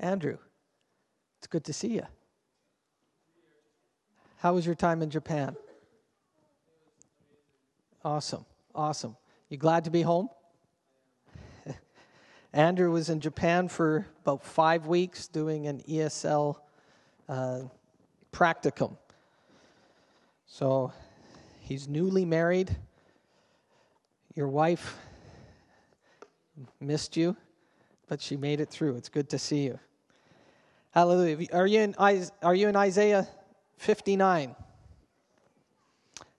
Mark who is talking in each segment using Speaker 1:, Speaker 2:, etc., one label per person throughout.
Speaker 1: Andrew, it's good to see you. How was your time in Japan? Awesome. Awesome. You glad to be home? Andrew was in Japan for about five weeks doing an ESL uh, practicum. So he's newly married. Your wife missed you, but she made it through. It's good to see you. Hallelujah. Are you in, are you in Isaiah 59?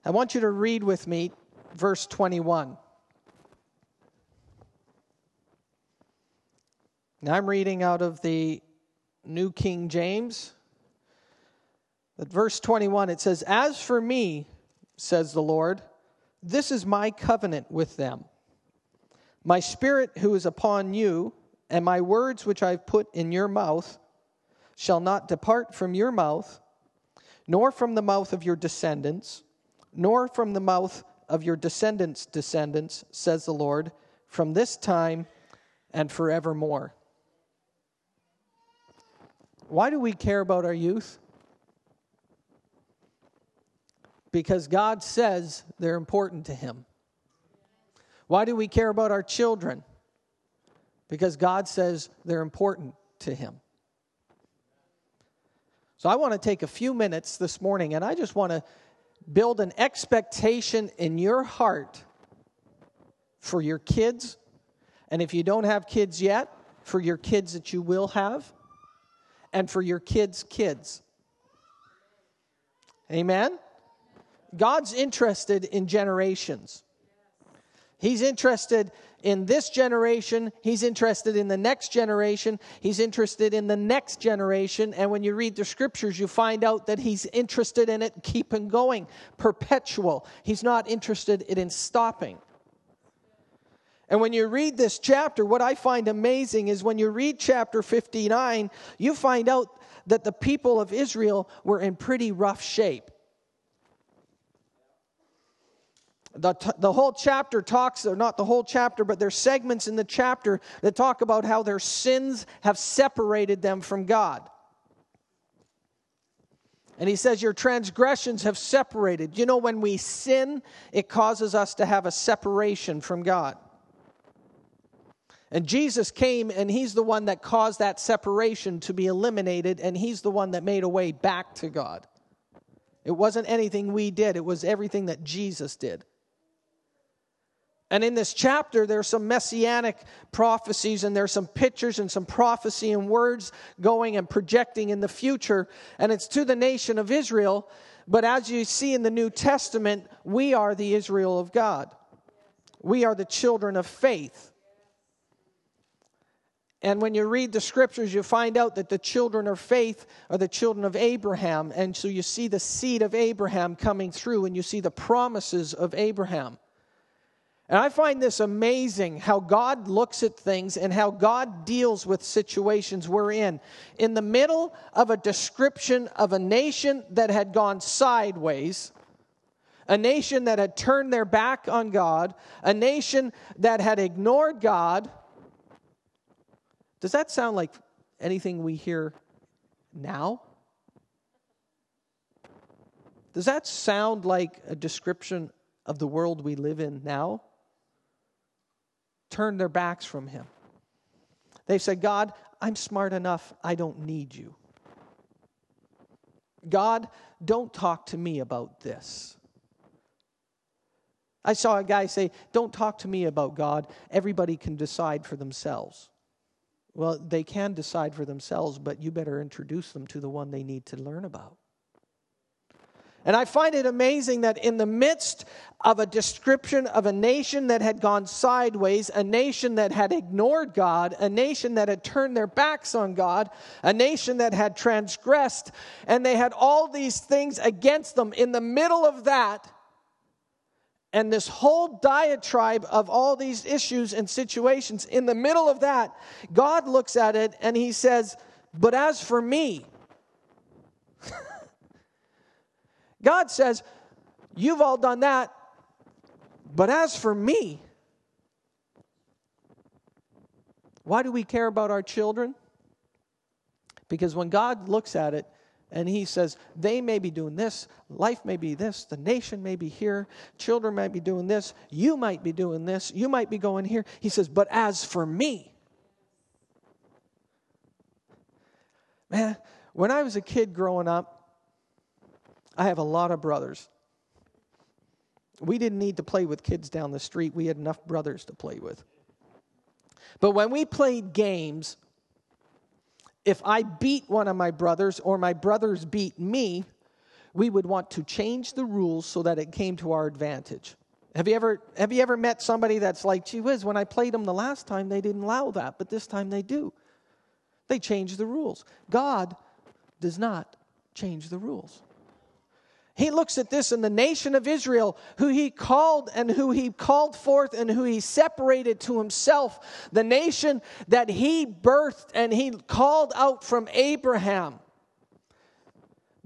Speaker 1: I want you to read with me verse 21. Now I'm reading out of the New King James. At verse 21, it says, As for me, says the Lord, this is my covenant with them. My spirit who is upon you, and my words which I've put in your mouth, shall not depart from your mouth, nor from the mouth of your descendants, nor from the mouth of your descendants' descendants, says the Lord, from this time and forevermore. Why do we care about our youth? Because God says they're important to Him. Why do we care about our children? Because God says they're important to Him. So I want to take a few minutes this morning and I just want to build an expectation in your heart for your kids. And if you don't have kids yet, for your kids that you will have and for your kids' kids. Amen? God's interested in generations. He's interested in this generation. He's interested in the next generation. He's interested in the next generation. And when you read the scriptures, you find out that he's interested in it keeping going, perpetual. He's not interested in stopping. And when you read this chapter, what I find amazing is when you read chapter 59, you find out that the people of Israel were in pretty rough shape. The, the whole chapter talks, or not the whole chapter, but there's segments in the chapter that talk about how their sins have separated them from God. And he says, Your transgressions have separated. You know, when we sin, it causes us to have a separation from God. And Jesus came and he's the one that caused that separation to be eliminated, and he's the one that made a way back to God. It wasn't anything we did, it was everything that Jesus did. And in this chapter, there's some messianic prophecies and there's some pictures and some prophecy and words going and projecting in the future. And it's to the nation of Israel. But as you see in the New Testament, we are the Israel of God. We are the children of faith. And when you read the scriptures, you find out that the children of faith are the children of Abraham. And so you see the seed of Abraham coming through, and you see the promises of Abraham. And I find this amazing how God looks at things and how God deals with situations we're in. In the middle of a description of a nation that had gone sideways, a nation that had turned their back on God, a nation that had ignored God does that sound like anything we hear now? Does that sound like a description of the world we live in now? Turn their backs from Him. They said, God, I'm smart enough, I don't need you. God, don't talk to me about this. I saw a guy say, Don't talk to me about God. Everybody can decide for themselves. Well, they can decide for themselves, but you better introduce them to the one they need to learn about. And I find it amazing that in the midst of a description of a nation that had gone sideways, a nation that had ignored God, a nation that had turned their backs on God, a nation that had transgressed, and they had all these things against them, in the middle of that, and this whole diatribe of all these issues and situations, in the middle of that, God looks at it and he says, But as for me, God says, You've all done that, but as for me, why do we care about our children? Because when God looks at it and he says, they may be doing this, life may be this, the nation may be here, children might be doing this, you might be doing this, you might be going here. He says, but as for me, man, when I was a kid growing up, I have a lot of brothers. We didn't need to play with kids down the street, we had enough brothers to play with. But when we played games, if I beat one of my brothers or my brothers beat me, we would want to change the rules so that it came to our advantage. Have you ever have you ever met somebody that's like, gee whiz, when I played them the last time, they didn't allow that, but this time they do. They change the rules. God does not change the rules. He looks at this in the nation of Israel, who he called and who he called forth and who he separated to himself, the nation that he birthed and he called out from Abraham,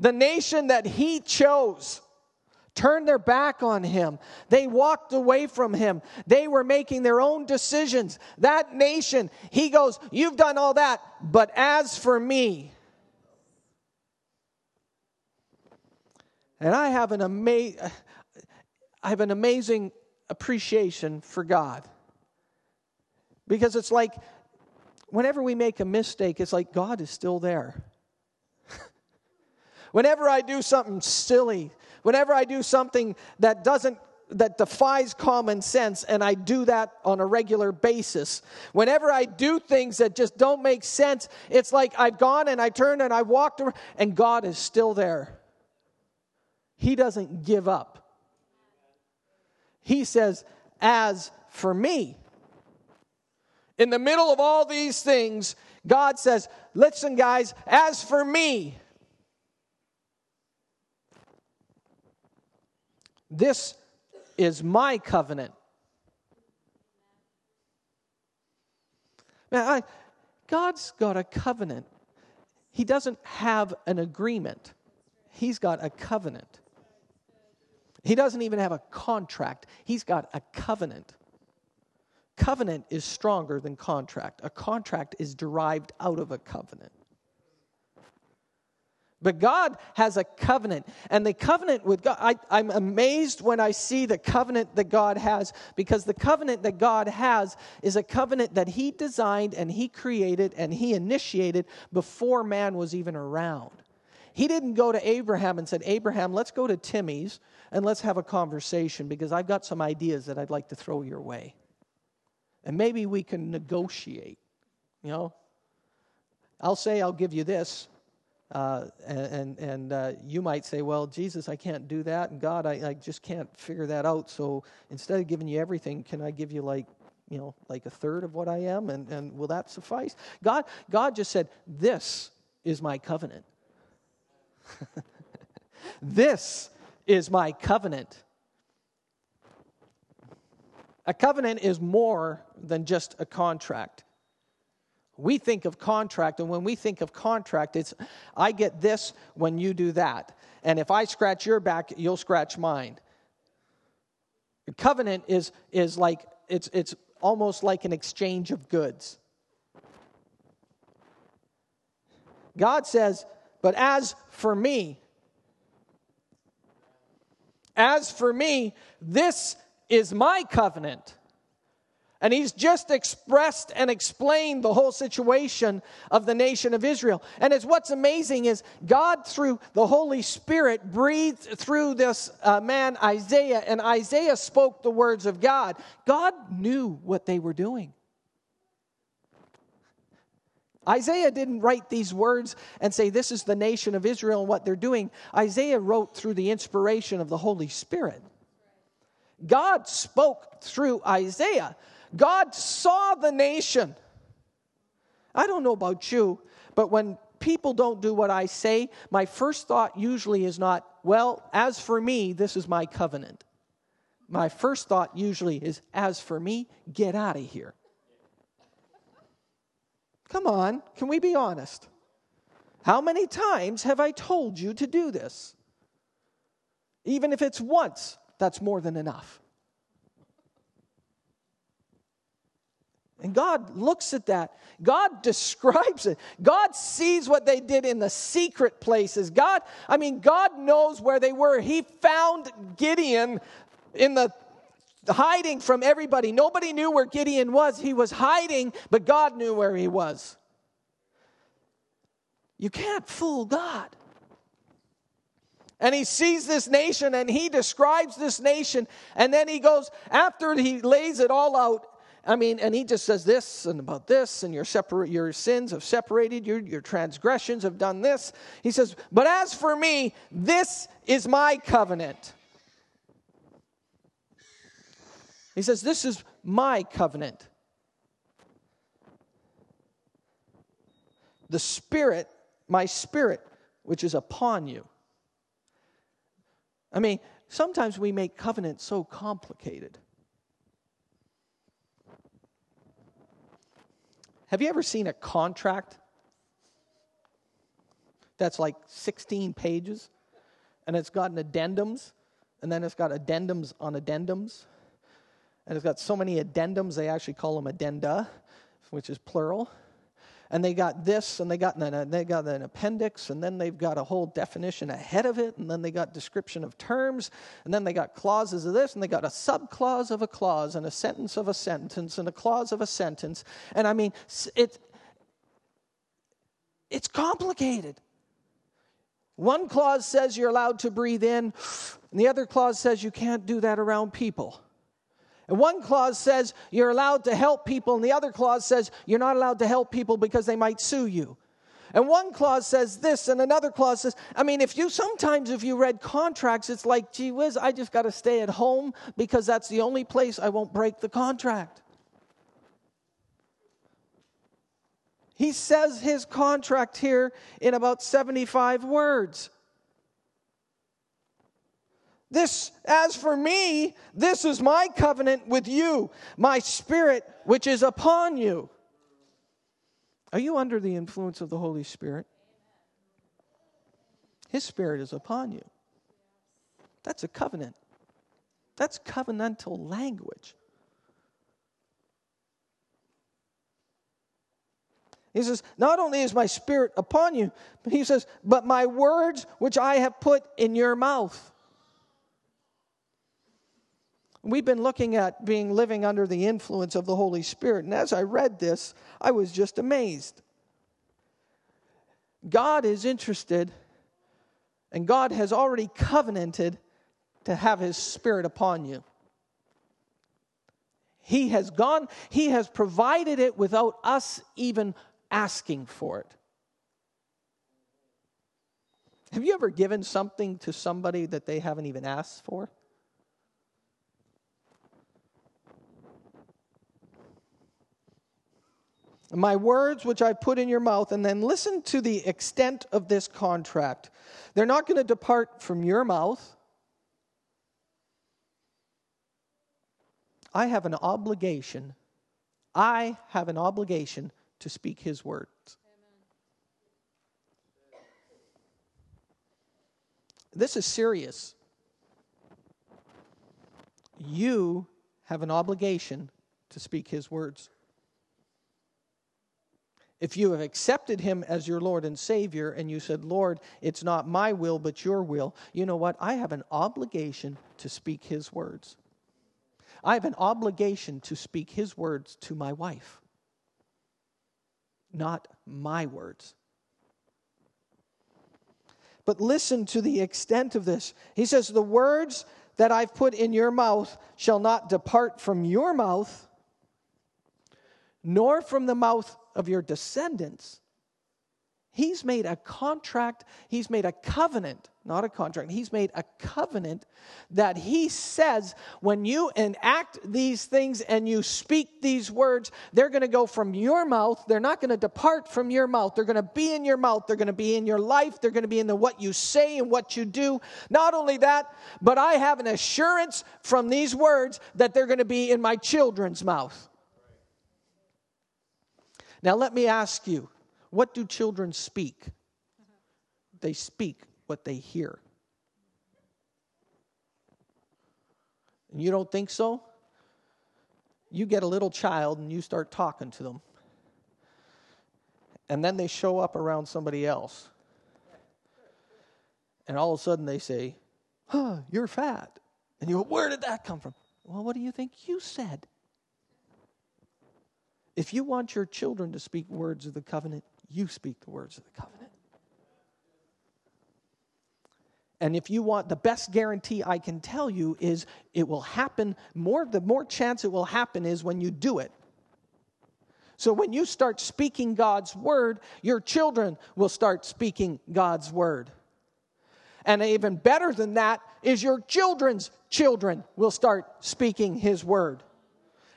Speaker 1: the nation that he chose. Turned their back on him. They walked away from him. They were making their own decisions. That nation, he goes, You've done all that, but as for me, And I have an, ama- I have an amazing appreciation for God. Because it's like whenever we make a mistake, it's like God is still there. whenever I do something silly, whenever I do something that doesn't that defies common sense and I do that on a regular basis. Whenever I do things that just don't make sense, it's like I've gone and I turned and I walked around and God is still there. He doesn't give up. He says, As for me, in the middle of all these things, God says, Listen, guys, as for me, this is my covenant. Man, I, God's got a covenant. He doesn't have an agreement, He's got a covenant. He doesn't even have a contract, he's got a covenant. Covenant is stronger than contract. A contract is derived out of a covenant. But God has a covenant. And the covenant with God, I, I'm amazed when I see the covenant that God has because the covenant that God has is a covenant that He designed and He created and He initiated before man was even around. He didn't go to Abraham and said, Abraham, let's go to Timmy's and let's have a conversation because I've got some ideas that I'd like to throw your way. And maybe we can negotiate. You know, I'll say I'll give you this, uh, and and uh, you might say, well, Jesus, I can't do that, and God, I, I just can't figure that out. So instead of giving you everything, can I give you like you know like a third of what I am, and and will that suffice? God God just said, this is my covenant. this is my covenant. A covenant is more than just a contract. We think of contract, and when we think of contract, it's I get this when you do that. And if I scratch your back, you'll scratch mine. A covenant is, is like, it's, it's almost like an exchange of goods. God says, But as for me, as for me, this is my covenant. And he's just expressed and explained the whole situation of the nation of Israel. And it's what's amazing is God, through the Holy Spirit, breathed through this uh, man, Isaiah, and Isaiah spoke the words of God. God knew what they were doing. Isaiah didn't write these words and say, This is the nation of Israel and what they're doing. Isaiah wrote through the inspiration of the Holy Spirit. God spoke through Isaiah. God saw the nation. I don't know about you, but when people don't do what I say, my first thought usually is not, Well, as for me, this is my covenant. My first thought usually is, As for me, get out of here. Come on, can we be honest? How many times have I told you to do this? Even if it's once, that's more than enough. And God looks at that. God describes it. God sees what they did in the secret places. God, I mean, God knows where they were. He found Gideon in the hiding from everybody. Nobody knew where Gideon was. He was hiding, but God knew where he was. You can't fool God. And he sees this nation and he describes this nation. And then he goes, after he lays it all out, I mean, and he just says this and about this, and your, separate, your sins have separated you, your transgressions have done this. He says, But as for me, this is my covenant. He says, This is my covenant. The Spirit, my Spirit, which is upon you. I mean, sometimes we make covenants so complicated. Have you ever seen a contract that's like 16 pages and it's got an addendums and then it's got addendums on addendums? And it's got so many addendums, they actually call them addenda, which is plural. And they got this, and they got, an, they got an appendix, and then they've got a whole definition ahead of it, and then they got description of terms, and then they got clauses of this, and they got a subclause of a clause, and a sentence of a sentence, and a clause of a sentence. And I mean, it, it's complicated. One clause says you're allowed to breathe in, and the other clause says you can't do that around people. And one clause says you're allowed to help people, and the other clause says you're not allowed to help people because they might sue you. And one clause says this, and another clause says, I mean, if you sometimes, if you read contracts, it's like, gee whiz, I just got to stay at home because that's the only place I won't break the contract. He says his contract here in about 75 words. This, as for me, this is my covenant with you, my spirit which is upon you. Are you under the influence of the Holy Spirit? His spirit is upon you. That's a covenant. That's covenantal language. He says, Not only is my spirit upon you, but he says, but my words which I have put in your mouth. We've been looking at being living under the influence of the Holy Spirit. And as I read this, I was just amazed. God is interested, and God has already covenanted to have His Spirit upon you. He has gone, He has provided it without us even asking for it. Have you ever given something to somebody that they haven't even asked for? My words which I put in your mouth, and then listen to the extent of this contract. They're not going to depart from your mouth. I have an obligation. I have an obligation to speak his words. This is serious. You have an obligation to speak his words. If you have accepted him as your Lord and Savior and you said, Lord, it's not my will but your will, you know what? I have an obligation to speak his words. I have an obligation to speak his words to my wife, not my words. But listen to the extent of this. He says, The words that I've put in your mouth shall not depart from your mouth, nor from the mouth of your descendants. He's made a contract, he's made a covenant, not a contract, he's made a covenant that he says when you enact these things and you speak these words, they're going to go from your mouth. They're not going to depart from your mouth. They're going to be in your mouth. They're going to be in your life. They're going to be in the what you say and what you do. Not only that, but I have an assurance from these words that they're going to be in my children's mouth. Now, let me ask you what do children speak? They speak what they hear. And you don't think so? you get a little child and you start talking to them. And then they show up around somebody else. And all of a sudden they say, Huh, you're fat. And you go, Where did that come from? Well, what do you think you said? If you want your children to speak words of the covenant, you speak the words of the covenant. And if you want the best guarantee I can tell you is it will happen more the more chance it will happen is when you do it. So when you start speaking God's word, your children will start speaking God's word. And even better than that is your children's children will start speaking his word.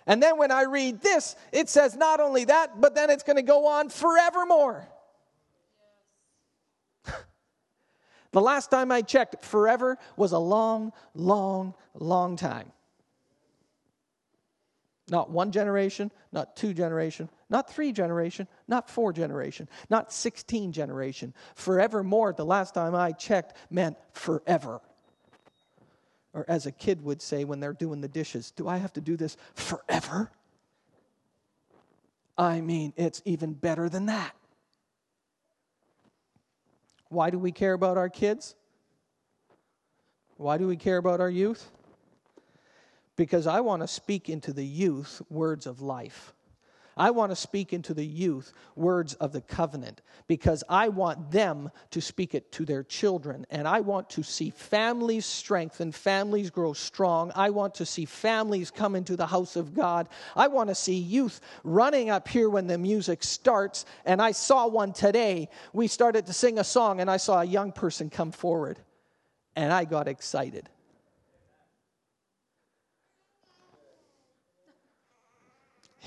Speaker 1: And then when I read this, it says not only that, but then it's going to go on forevermore. the last time I checked, forever was a long, long, long time. Not one generation, not two generation, not three generation, not four generation, not 16 generation. Forevermore, the last time I checked, meant forever or as a kid would say when they're doing the dishes, do I have to do this forever? I mean, it's even better than that. Why do we care about our kids? Why do we care about our youth? Because I want to speak into the youth words of life. I want to speak into the youth words of the covenant because I want them to speak it to their children. And I want to see families strengthen, families grow strong. I want to see families come into the house of God. I want to see youth running up here when the music starts. And I saw one today. We started to sing a song, and I saw a young person come forward. And I got excited.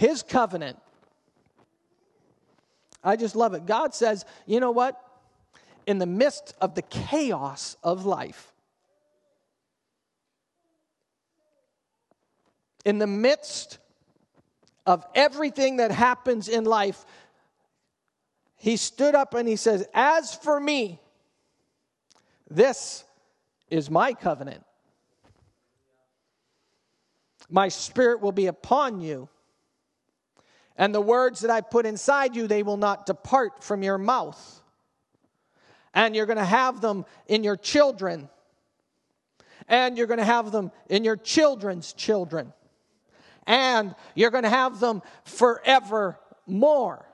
Speaker 1: His covenant. I just love it. God says, you know what? In the midst of the chaos of life, in the midst of everything that happens in life, he stood up and he says, As for me, this is my covenant. My spirit will be upon you and the words that I put inside you, they will not depart from your mouth. And you're going to have them in your children. And you're going to have them in your children's children. And you're going to have them forevermore.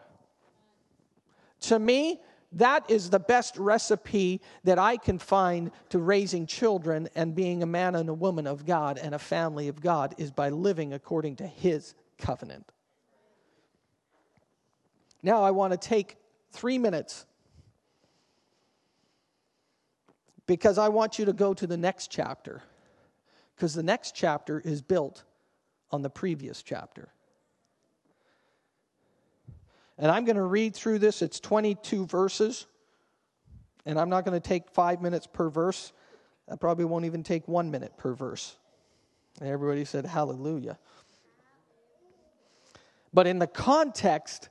Speaker 1: To me, that is the best recipe that I can find to raising children and being a man and a woman of God and a family of God is by living according to His covenant. Now I want to take three minutes because I want you to go to the next chapter because the next chapter is built on the previous chapter. And I'm going to read through this. It's 22 verses. And I'm not going to take five minutes per verse. I probably won't even take one minute per verse. And everybody said, Hallelujah. But in the context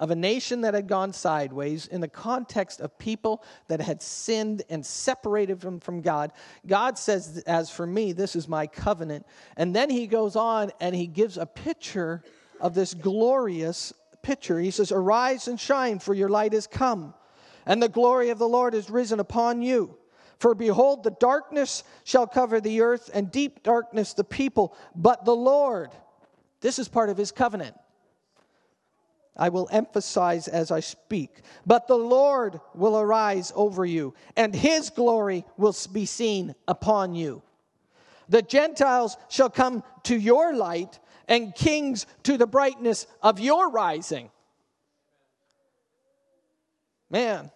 Speaker 1: of a nation that had gone sideways in the context of people that had sinned and separated them from God. God says, As for me, this is my covenant. And then he goes on and he gives a picture of this glorious picture. He says, Arise and shine, for your light is come, and the glory of the Lord is risen upon you. For behold, the darkness shall cover the earth, and deep darkness the people, but the Lord, this is part of his covenant I will emphasize as I speak. But the Lord will arise over you, and his glory will be seen upon you. The Gentiles shall come to your light, and kings to the brightness of your rising. Man,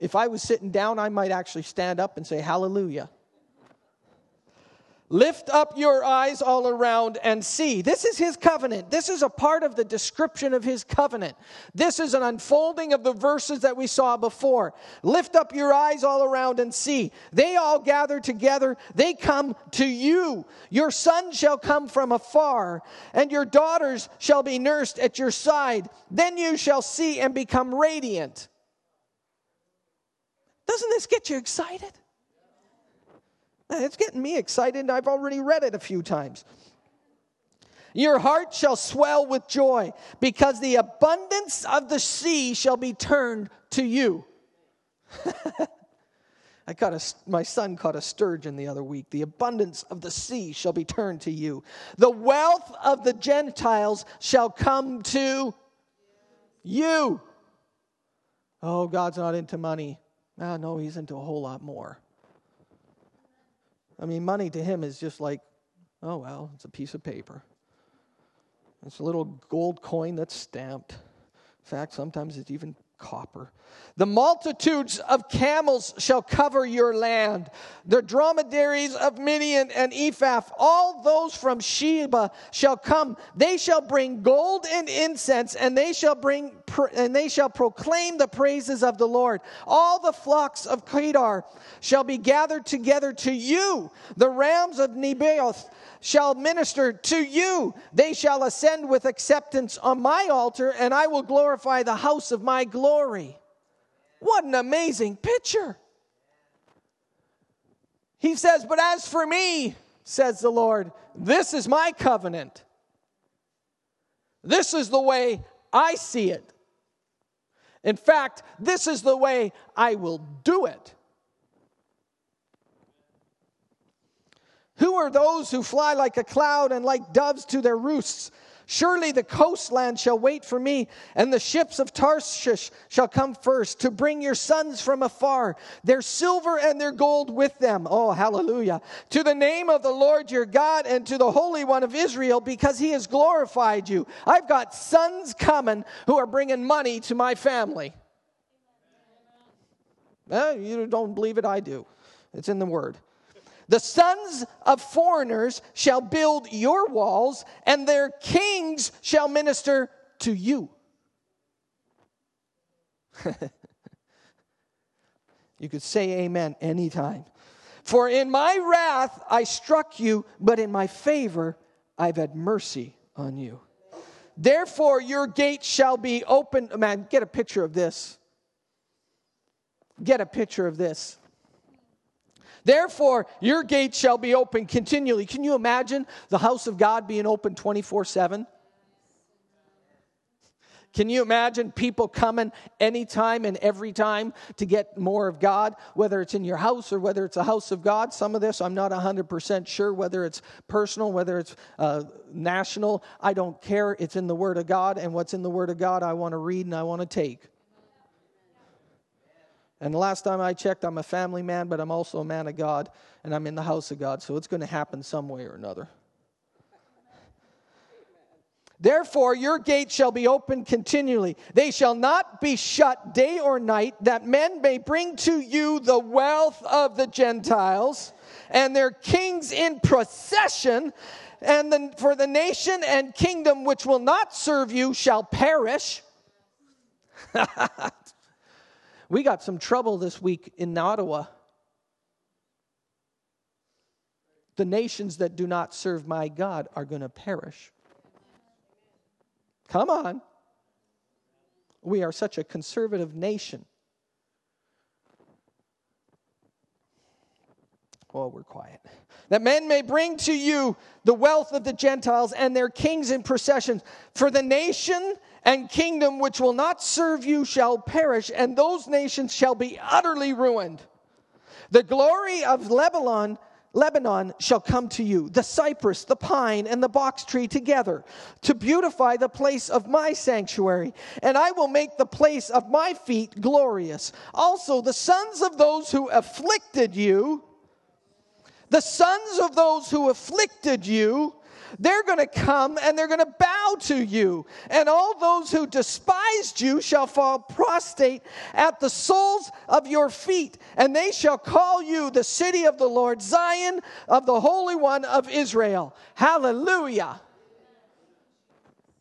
Speaker 1: if I was sitting down, I might actually stand up and say, Hallelujah. Lift up your eyes all around and see. This is his covenant. This is a part of the description of his covenant. This is an unfolding of the verses that we saw before. Lift up your eyes all around and see. They all gather together. They come to you. Your son shall come from afar, and your daughters shall be nursed at your side. Then you shall see and become radiant. Doesn't this get you excited? It's getting me excited. I've already read it a few times. Your heart shall swell with joy, because the abundance of the sea shall be turned to you. I caught a, my son caught a sturgeon the other week. The abundance of the sea shall be turned to you. The wealth of the Gentiles shall come to you. Oh, God's not into money. Oh, no, he's into a whole lot more. I mean, money to him is just like, oh, well, it's a piece of paper. It's a little gold coin that's stamped. In fact, sometimes it's even copper. The multitudes of camels shall cover your land. The dromedaries of Midian and Ephah, all those from Sheba shall come. They shall bring gold and incense, and they shall bring and they shall proclaim the praises of the Lord. All the flocks of Kedar shall be gathered together to you. The rams of Nebaioth shall minister to you. They shall ascend with acceptance on my altar, and I will glorify the house of my glory. What an amazing picture. He says, But as for me, says the Lord, this is my covenant. This is the way I see it. In fact, this is the way I will do it. Who are those who fly like a cloud and like doves to their roosts? Surely the coastland shall wait for me, and the ships of Tarshish shall come first to bring your sons from afar, their silver and their gold with them. Oh, hallelujah. To the name of the Lord your God and to the Holy One of Israel, because he has glorified you. I've got sons coming who are bringing money to my family. Eh, you don't believe it? I do. It's in the Word. The sons of foreigners shall build your walls, and their kings shall minister to you. you could say amen anytime. For in my wrath I struck you, but in my favor I've had mercy on you. Therefore, your gates shall be open. Man, get a picture of this. Get a picture of this. Therefore, your gates shall be open continually. Can you imagine the house of God being open 24 7? Can you imagine people coming anytime and every time to get more of God, whether it's in your house or whether it's a house of God? Some of this, I'm not 100% sure whether it's personal, whether it's uh, national. I don't care. It's in the Word of God, and what's in the Word of God, I want to read and I want to take. And the last time I checked, I'm a family man, but I'm also a man of God, and I'm in the house of God, so it's going to happen some way or another. Therefore, your gates shall be open continually. They shall not be shut day or night, that men may bring to you the wealth of the Gentiles and their kings in procession. And the, for the nation and kingdom which will not serve you shall perish. We got some trouble this week in Ottawa. The nations that do not serve my God are going to perish. Come on. We are such a conservative nation. Oh, we're quiet. That men may bring to you the wealth of the Gentiles and their kings in processions. For the nation and kingdom which will not serve you shall perish, and those nations shall be utterly ruined. The glory of Lebanon, Lebanon shall come to you, the cypress, the pine, and the box tree together, to beautify the place of my sanctuary, and I will make the place of my feet glorious. Also, the sons of those who afflicted you, the sons of those who afflicted you, they're going to come and they're going to bow to you. And all those who despised you shall fall prostrate at the soles of your feet. And they shall call you the city of the Lord, Zion of the Holy One of Israel. Hallelujah.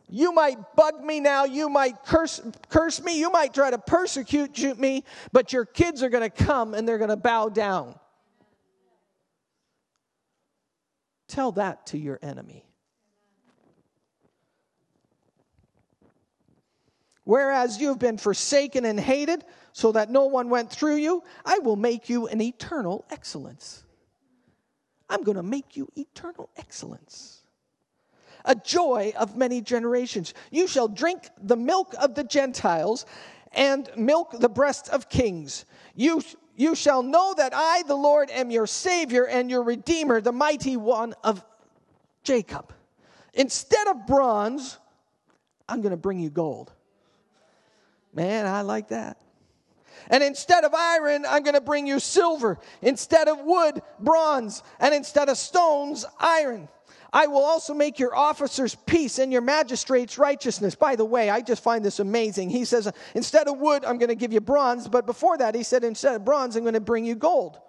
Speaker 1: You might bug me now. You might curse, curse me. You might try to persecute me, but your kids are going to come and they're going to bow down. Tell that to your enemy. Whereas you have been forsaken and hated, so that no one went through you, I will make you an eternal excellence. I'm going to make you eternal excellence. a joy of many generations. You shall drink the milk of the Gentiles and milk the breast of kings. You, you shall know that I, the Lord, am your Savior and your Redeemer, the mighty one of Jacob. Instead of bronze, I'm going to bring you gold. Man, I like that. And instead of iron, I'm going to bring you silver. Instead of wood, bronze. And instead of stones, iron. I will also make your officers peace and your magistrates righteousness. By the way, I just find this amazing. He says, instead of wood, I'm going to give you bronze. But before that, he said, instead of bronze, I'm going to bring you gold.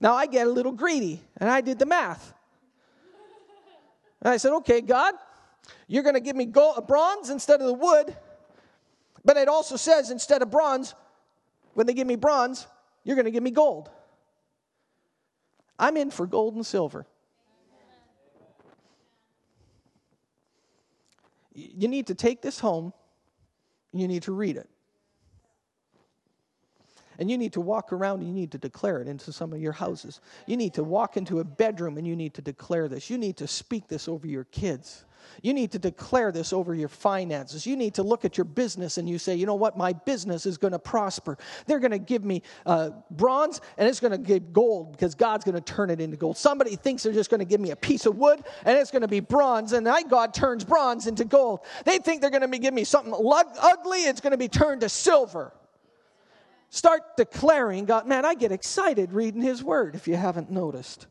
Speaker 1: Now I get a little greedy, and I did the math. And I said, okay, God, you're going to give me gold, uh, bronze instead of the wood. But it also says instead of bronze, when they give me bronze, you're going to give me gold. I'm in for gold and silver. You need to take this home, you need to read it. And you need to walk around and you need to declare it into some of your houses. You need to walk into a bedroom and you need to declare this. You need to speak this over your kids. You need to declare this over your finances. You need to look at your business and you say, you know what, my business is going to prosper. They're going to give me uh, bronze and it's going to give gold because God's going to turn it into gold. Somebody thinks they're just going to give me a piece of wood and it's going to be bronze, and I, God turns bronze into gold. They think they're going to give me something ugly, it's going to be turned to silver. Start declaring God. Man, I get excited reading His Word if you haven't noticed.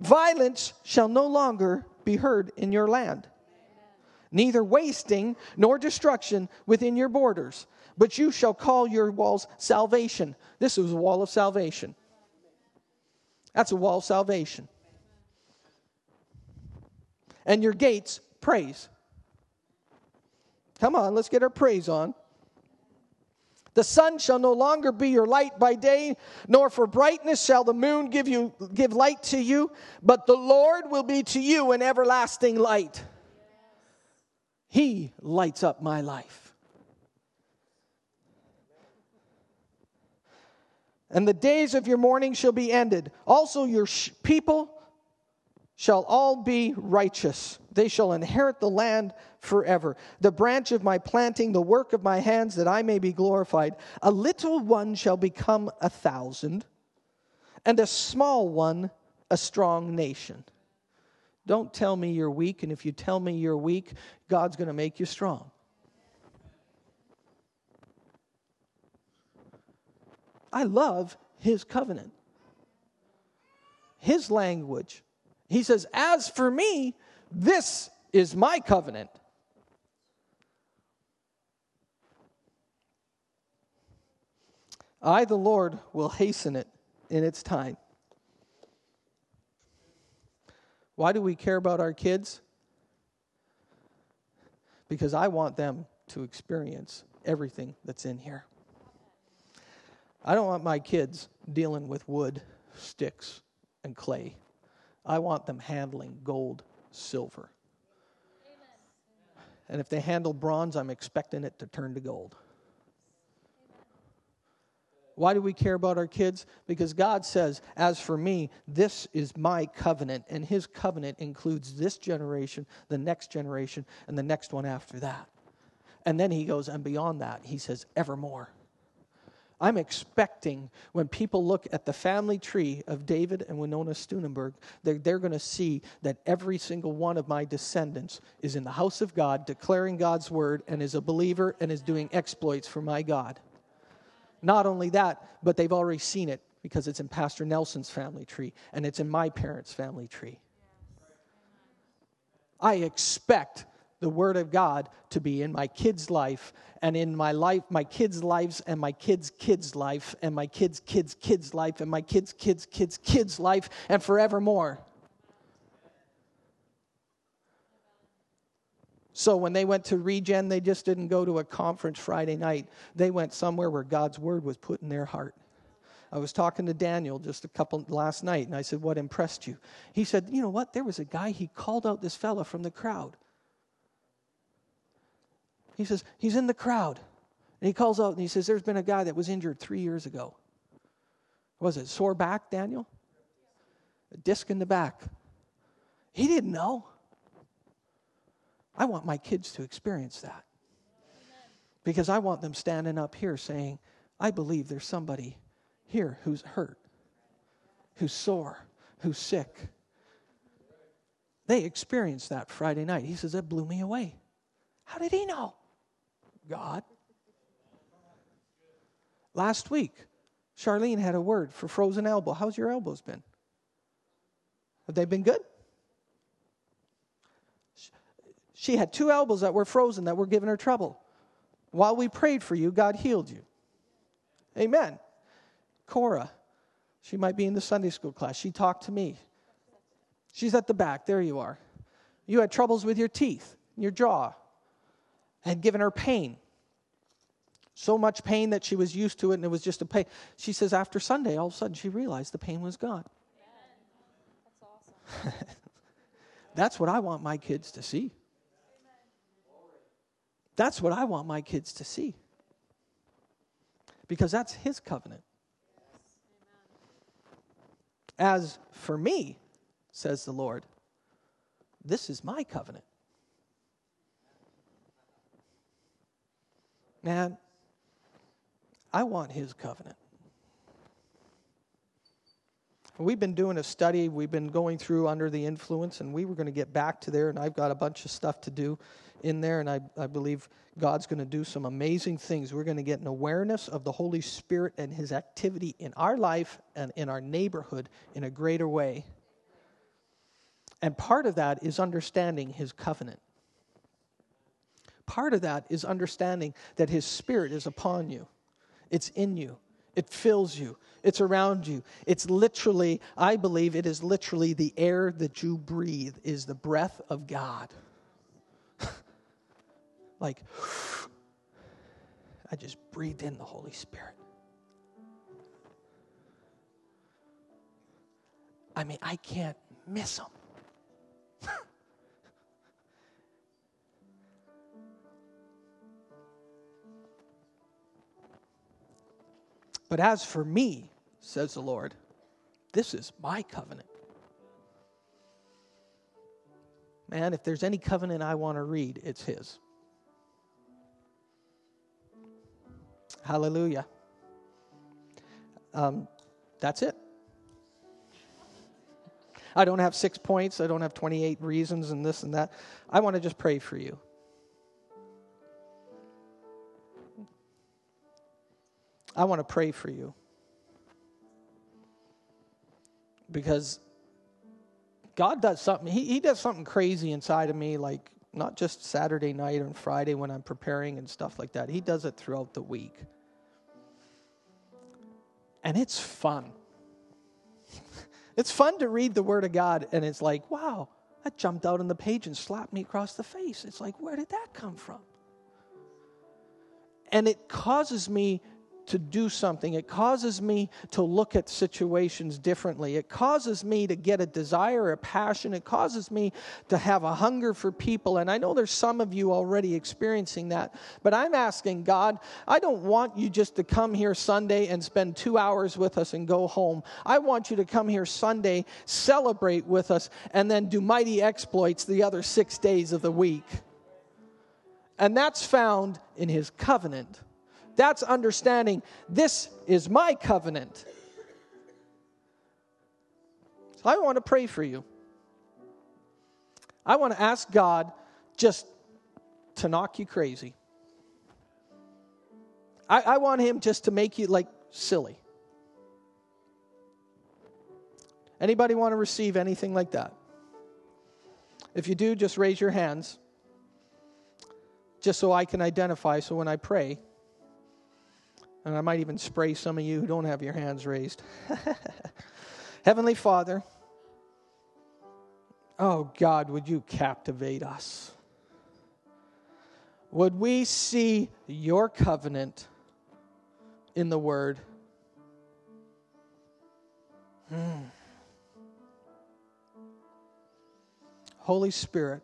Speaker 1: Violence shall no longer be heard in your land, neither wasting nor destruction within your borders, but you shall call your walls salvation. This is a wall of salvation. That's a wall of salvation. And your gates, praise. Come on, let's get our praise on. The sun shall no longer be your light by day, nor for brightness shall the moon give you give light to you, but the Lord will be to you an everlasting light. He lights up my life. And the days of your mourning shall be ended. Also your sh- people shall all be righteous. They shall inherit the land forever. The branch of my planting, the work of my hands, that I may be glorified. A little one shall become a thousand, and a small one a strong nation. Don't tell me you're weak, and if you tell me you're weak, God's going to make you strong. I love his covenant, his language he says, As for me, this is my covenant. I, the Lord, will hasten it in its time. Why do we care about our kids? Because I want them to experience everything that's in here. I don't want my kids dealing with wood, sticks, and clay. I want them handling gold, silver. And if they handle bronze, I'm expecting it to turn to gold. Why do we care about our kids? Because God says, As for me, this is my covenant. And his covenant includes this generation, the next generation, and the next one after that. And then he goes, And beyond that, he says, Evermore. I'm expecting when people look at the family tree of David and Winona Stunenberg, they're, they're going to see that every single one of my descendants is in the house of God, declaring God's word, and is a believer and is doing exploits for my God. Not only that, but they've already seen it because it's in Pastor Nelson's family tree and it's in my parents' family tree. I expect the Word of God to be in my kids' life and in my life, my kids' lives and my kids' kids' life and my kids' kids' kids' life and my kids' kids' kids' kids' life and forevermore. So when they went to Regen, they just didn't go to a conference Friday night. They went somewhere where God's word was put in their heart. I was talking to Daniel just a couple last night, and I said, What impressed you? He said, You know what? There was a guy, he called out this fella from the crowd. He says, He's in the crowd. And he calls out and he says, There's been a guy that was injured three years ago. Was it sore back, Daniel? a disc in the back. He didn't know. I want my kids to experience that. Because I want them standing up here saying, I believe there's somebody here who's hurt, who's sore, who's sick. They experienced that Friday night. He says, It blew me away. How did he know? God. Last week, Charlene had a word for frozen elbow. How's your elbows been? Have they been good? She had two elbows that were frozen that were giving her trouble. While we prayed for you, God healed you. Amen. Cora, she might be in the Sunday school class. She talked to me. She's at the back. There you are. You had troubles with your teeth, your jaw, had given her pain. So much pain that she was used to it and it was just a pain. She says after Sunday, all of a sudden she realized the pain was gone. That's awesome. That's what I want my kids to see. That's what I want my kids to see. Because that's his covenant. As for me, says the Lord, this is my covenant. Man, I want his covenant. We've been doing a study, we've been going through under the influence, and we were going to get back to there, and I've got a bunch of stuff to do in there, and I, I believe God's going to do some amazing things. We're going to get an awareness of the Holy Spirit and His activity in our life and in our neighborhood in a greater way. And part of that is understanding His covenant. Part of that is understanding that His Spirit is upon you, it's in you, it fills you, it's around you. It's literally, I believe, it is literally the air that you breathe, is the breath of God like, I just breathed in the Holy Spirit. I mean, I can't miss him. but as for me, says the Lord, this is my covenant. Man, if there's any covenant I want to read, it's His. Hallelujah. Um, that's it. I don't have six points. I don't have 28 reasons and this and that. I want to just pray for you. I want to pray for you. Because God does something, he, he does something crazy inside of me, like not just Saturday night and Friday when I'm preparing and stuff like that. He does it throughout the week. And it's fun. it's fun to read the Word of God, and it's like, wow, that jumped out on the page and slapped me across the face. It's like, where did that come from? And it causes me to do something. It causes me to look at situations differently. It causes me to get a desire, a passion. It causes me to have a hunger for people. And I know there's some of you already experiencing that. But I'm asking God, I don't want you just to come here Sunday and spend two hours with us and go home. I want you to come here Sunday, celebrate with us, and then do mighty exploits the other six days of the week. And that's found in his covenant that's understanding this is my covenant. So I want to pray for you. I want to ask God just to knock you crazy. I, I want Him just to make you like silly. Anybody want to receive anything like that? If you do, just raise your hands, just so I can identify. So when I pray, and I might even spray some of you who don't have your hands raised. Heavenly Father, oh God, would you captivate us? Would we see your covenant in the Word? Hmm. Holy Spirit,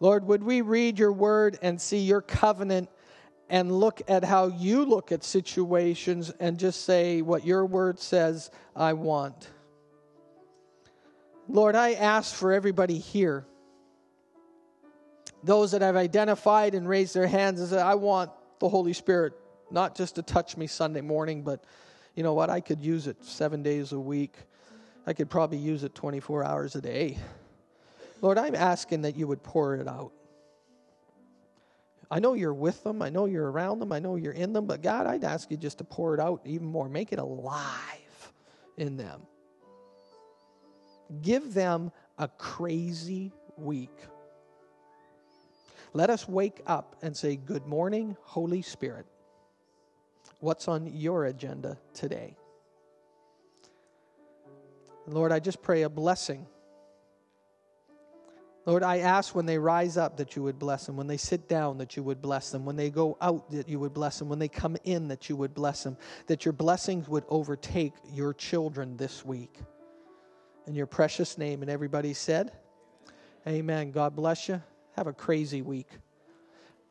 Speaker 1: Lord, would we read your word and see your covenant and look at how you look at situations and just say what your word says I want. Lord, I ask for everybody here, those that have identified and raised their hands and said, I want the Holy Spirit not just to touch me Sunday morning, but you know what? I could use it seven days a week. I could probably use it 24 hours a day. Lord, I'm asking that you would pour it out. I know you're with them. I know you're around them. I know you're in them. But God, I'd ask you just to pour it out even more. Make it alive in them. Give them a crazy week. Let us wake up and say, Good morning, Holy Spirit. What's on your agenda today? Lord, I just pray a blessing Lord, I ask when they rise up that you would bless them. When they sit down, that you would bless them. When they go out, that you would bless them. When they come in, that you would bless them. That your blessings would overtake your children this week. In your precious name. And everybody said, Amen. God bless you. Have a crazy week.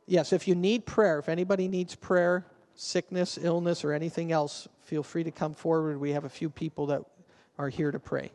Speaker 1: Yes, if you need prayer, if anybody needs prayer, sickness, illness, or anything else, feel free to come forward. We have a few people that are here to pray.